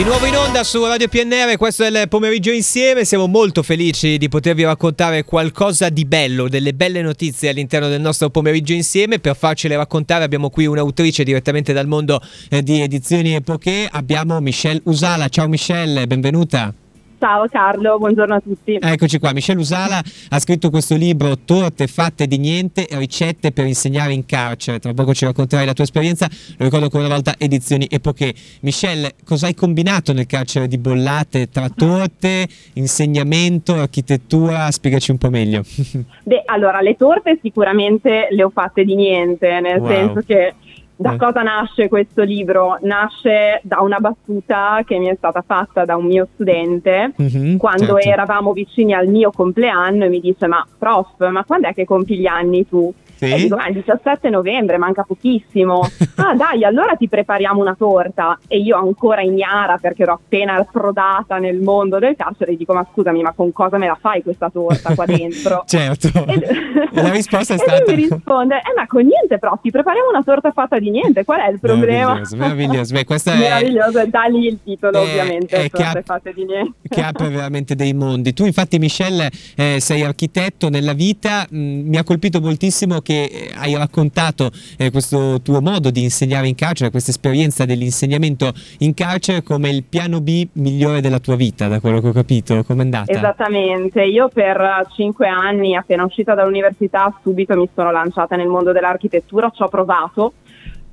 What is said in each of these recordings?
Di nuovo in onda su Radio PNR, questo è il pomeriggio insieme, siamo molto felici di potervi raccontare qualcosa di bello, delle belle notizie all'interno del nostro pomeriggio insieme. Per farcele raccontare abbiamo qui un'autrice direttamente dal mondo eh, di edizioni Epoche, abbiamo Michelle Usala. Ciao Michelle, benvenuta. Ciao Carlo, buongiorno a tutti. Eccoci qua, Michelle Usala ha scritto questo libro Torte fatte di niente, ricette per insegnare in carcere. Tra poco ci racconterai la tua esperienza, lo ricordo ancora una volta, edizioni epoche. Michelle, cosa hai combinato nel carcere di Bollate tra torte, insegnamento, architettura? Spiegaci un po' meglio. Beh, allora, le torte sicuramente le ho fatte di niente, nel wow. senso che da eh. cosa nasce questo libro? Nasce da una battuta che mi è stata fatta da un mio studente mm-hmm, quando certo. eravamo vicini al mio compleanno e mi dice ma prof, ma quando è che compi gli anni tu? Sì? E dico, ma il 17 novembre, manca pochissimo. ah dai, allora ti prepariamo una torta. E io ancora ignara perché ero appena approdata nel mondo del carcere, dico, ma scusami, ma con cosa me la fai questa torta qua dentro? certo. E, la risposta è stata... E lui mi risponde, eh ma con niente però, ti prepariamo una torta fatta di niente, qual è il problema? Meraviglioso, meraviglioso. Beh, questa meraviglioso, è... da lì il titolo è, ovviamente, è torte ap- fatte di niente. Che apre veramente dei mondi. Tu infatti Michelle eh, sei architetto nella vita, mh, mm, mi ha colpito moltissimo che che eh, hai raccontato eh, questo tuo modo di insegnare in carcere, questa esperienza dell'insegnamento in carcere come il piano B migliore della tua vita, da quello che ho capito. Com'è andata? Esattamente, io per cinque anni, appena uscita dall'università, subito mi sono lanciata nel mondo dell'architettura, ci ho provato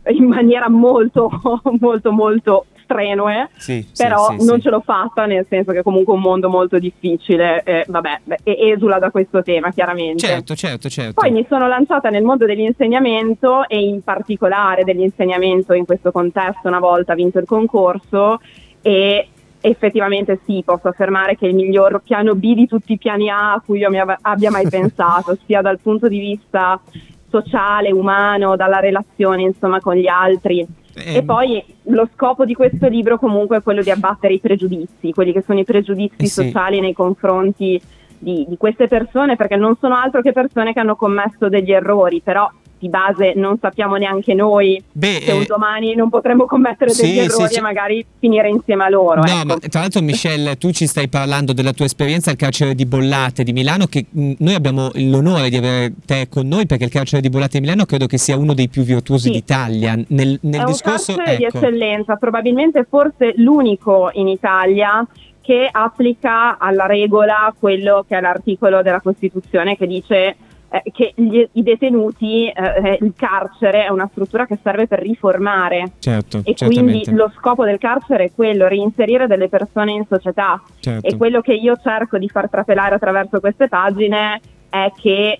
in maniera molto, molto, molto strenue, sì, però sì, sì, non ce l'ho fatta, nel senso che è comunque un mondo molto difficile, eh, vabbè, beh, esula da questo tema chiaramente. Certo, certo, certo. Poi mi sono lanciata nel mondo dell'insegnamento e in particolare dell'insegnamento in questo contesto una volta vinto il concorso e effettivamente sì, posso affermare che è il miglior piano B di tutti i piani A a cui io mi abbia mai pensato, sia dal punto di vista sociale, umano, dalla relazione insomma con gli altri. E poi lo scopo di questo libro comunque è quello di abbattere i pregiudizi, quelli che sono i pregiudizi eh sì. sociali nei confronti di, di, queste persone, perché non sono altro che persone che hanno commesso degli errori, però di base non sappiamo neanche noi Beh, se un eh, domani non potremo commettere degli sì, errori sì, e magari finire insieme a loro. No, ecco. ma tra l'altro Michelle, tu ci stai parlando della tua esperienza al carcere di Bollate di Milano, che mh, noi abbiamo l'onore di avere te con noi perché il carcere di Bollate di Milano credo che sia uno dei più virtuosi sì. d'Italia. Nel, nel È discorso, un carcere ecco. di eccellenza, probabilmente forse l'unico in Italia che applica alla regola quello che è l'articolo della Costituzione che dice eh, che gli, i detenuti, eh, il carcere è una struttura che serve per riformare. Certo, e quindi lo scopo del carcere è quello, reinserire delle persone in società. Certo. e quello che io cerco di far trapelare attraverso queste pagine è che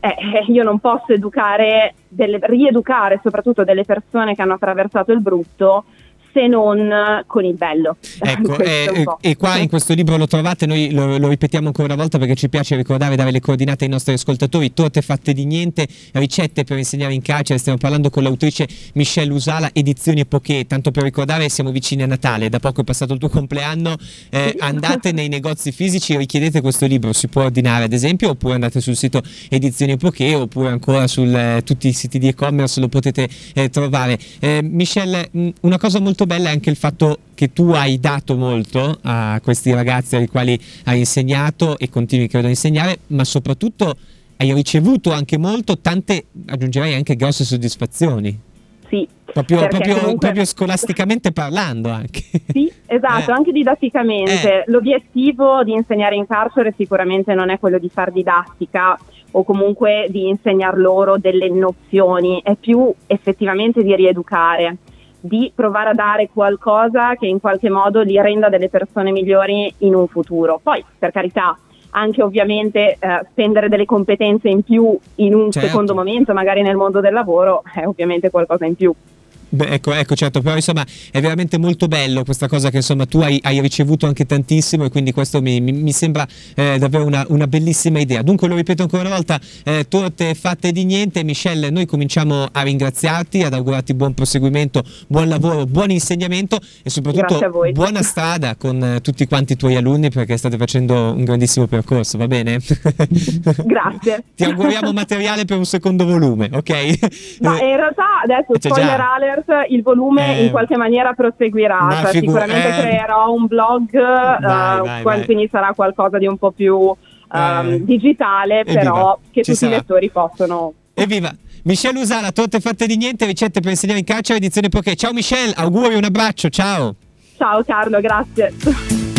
eh, io non posso educare, delle, rieducare soprattutto delle persone che hanno attraversato il brutto se non con il bello. Ecco, eh, e qua in questo libro lo trovate, noi lo, lo, ripetiamo ancora una volta perché ci piace ricordare, dare le coordinate ai nostri ascoltatori, torte fatte di niente, ricette per insegnare in carcere, stiamo parlando con l'autrice Michelle Usala, edizioni Epoche, tanto per ricordare siamo vicini a Natale, da poco è passato il tuo compleanno, eh, andate nei negozi fisici, richiedete questo libro, si può ordinare ad esempio, oppure andate sul sito Edizioni Epoche, oppure ancora su eh, tutti i siti di e-commerce lo potete eh, trovare. Eh, Michelle, mh, una cosa molto molto bella è anche il fatto che tu hai dato molto a questi ragazzi ai quali hai insegnato e continui credo a insegnare, ma soprattutto hai ricevuto anche molto, tante aggiungerei anche grosse soddisfazioni. Sì, proprio, proprio, comunque... proprio, scolasticamente parlando anche. Sì, esatto, eh. anche didatticamente. Eh. L'obiettivo di insegnare in carcere sicuramente non è quello di far didattica o comunque di insegnar loro delle nozioni, è più effettivamente di rieducare di provare a dare qualcosa che in qualche modo li renda delle persone migliori in un futuro. Poi, per carità, anche ovviamente eh, spendere delle competenze in più in un certo. secondo momento, magari nel mondo del lavoro, è ovviamente qualcosa in più. Beh, ecco, ecco, certo, però insomma è veramente molto bello questa cosa che insomma tu hai, hai ricevuto anche tantissimo e quindi questo mi, mi, mi sembra eh, davvero una, una, bellissima idea. Dunque lo ripeto ancora una volta, eh, torte fatte di niente, Michelle, noi cominciamo a ringraziarti, ad augurarti buon proseguimento, buon lavoro, buon insegnamento e soprattutto buona strada con eh, tutti quanti i tuoi alunni perché state facendo un grandissimo percorso, va bene? Grazie. Ti auguriamo materiale per un secondo volume, ok? Ma in realtà adesso spoiler alert e-commerce il volume Eh, in qualche maniera proseguirà, cioè figu- sicuramente eh. creerò un blog, Vai, eh, vai, vai. quindi sarà qualcosa di un po' più ehm, Eh. digitale, Evviva, però che ci tutti sarà. i lettori possono Evviva! Michelle Usala, torte fatte di niente, ricette per insegnare in caccia, edizione poche. Ciao Michelle, auguri, un abbraccio, ciao! Ciao Carlo, grazie.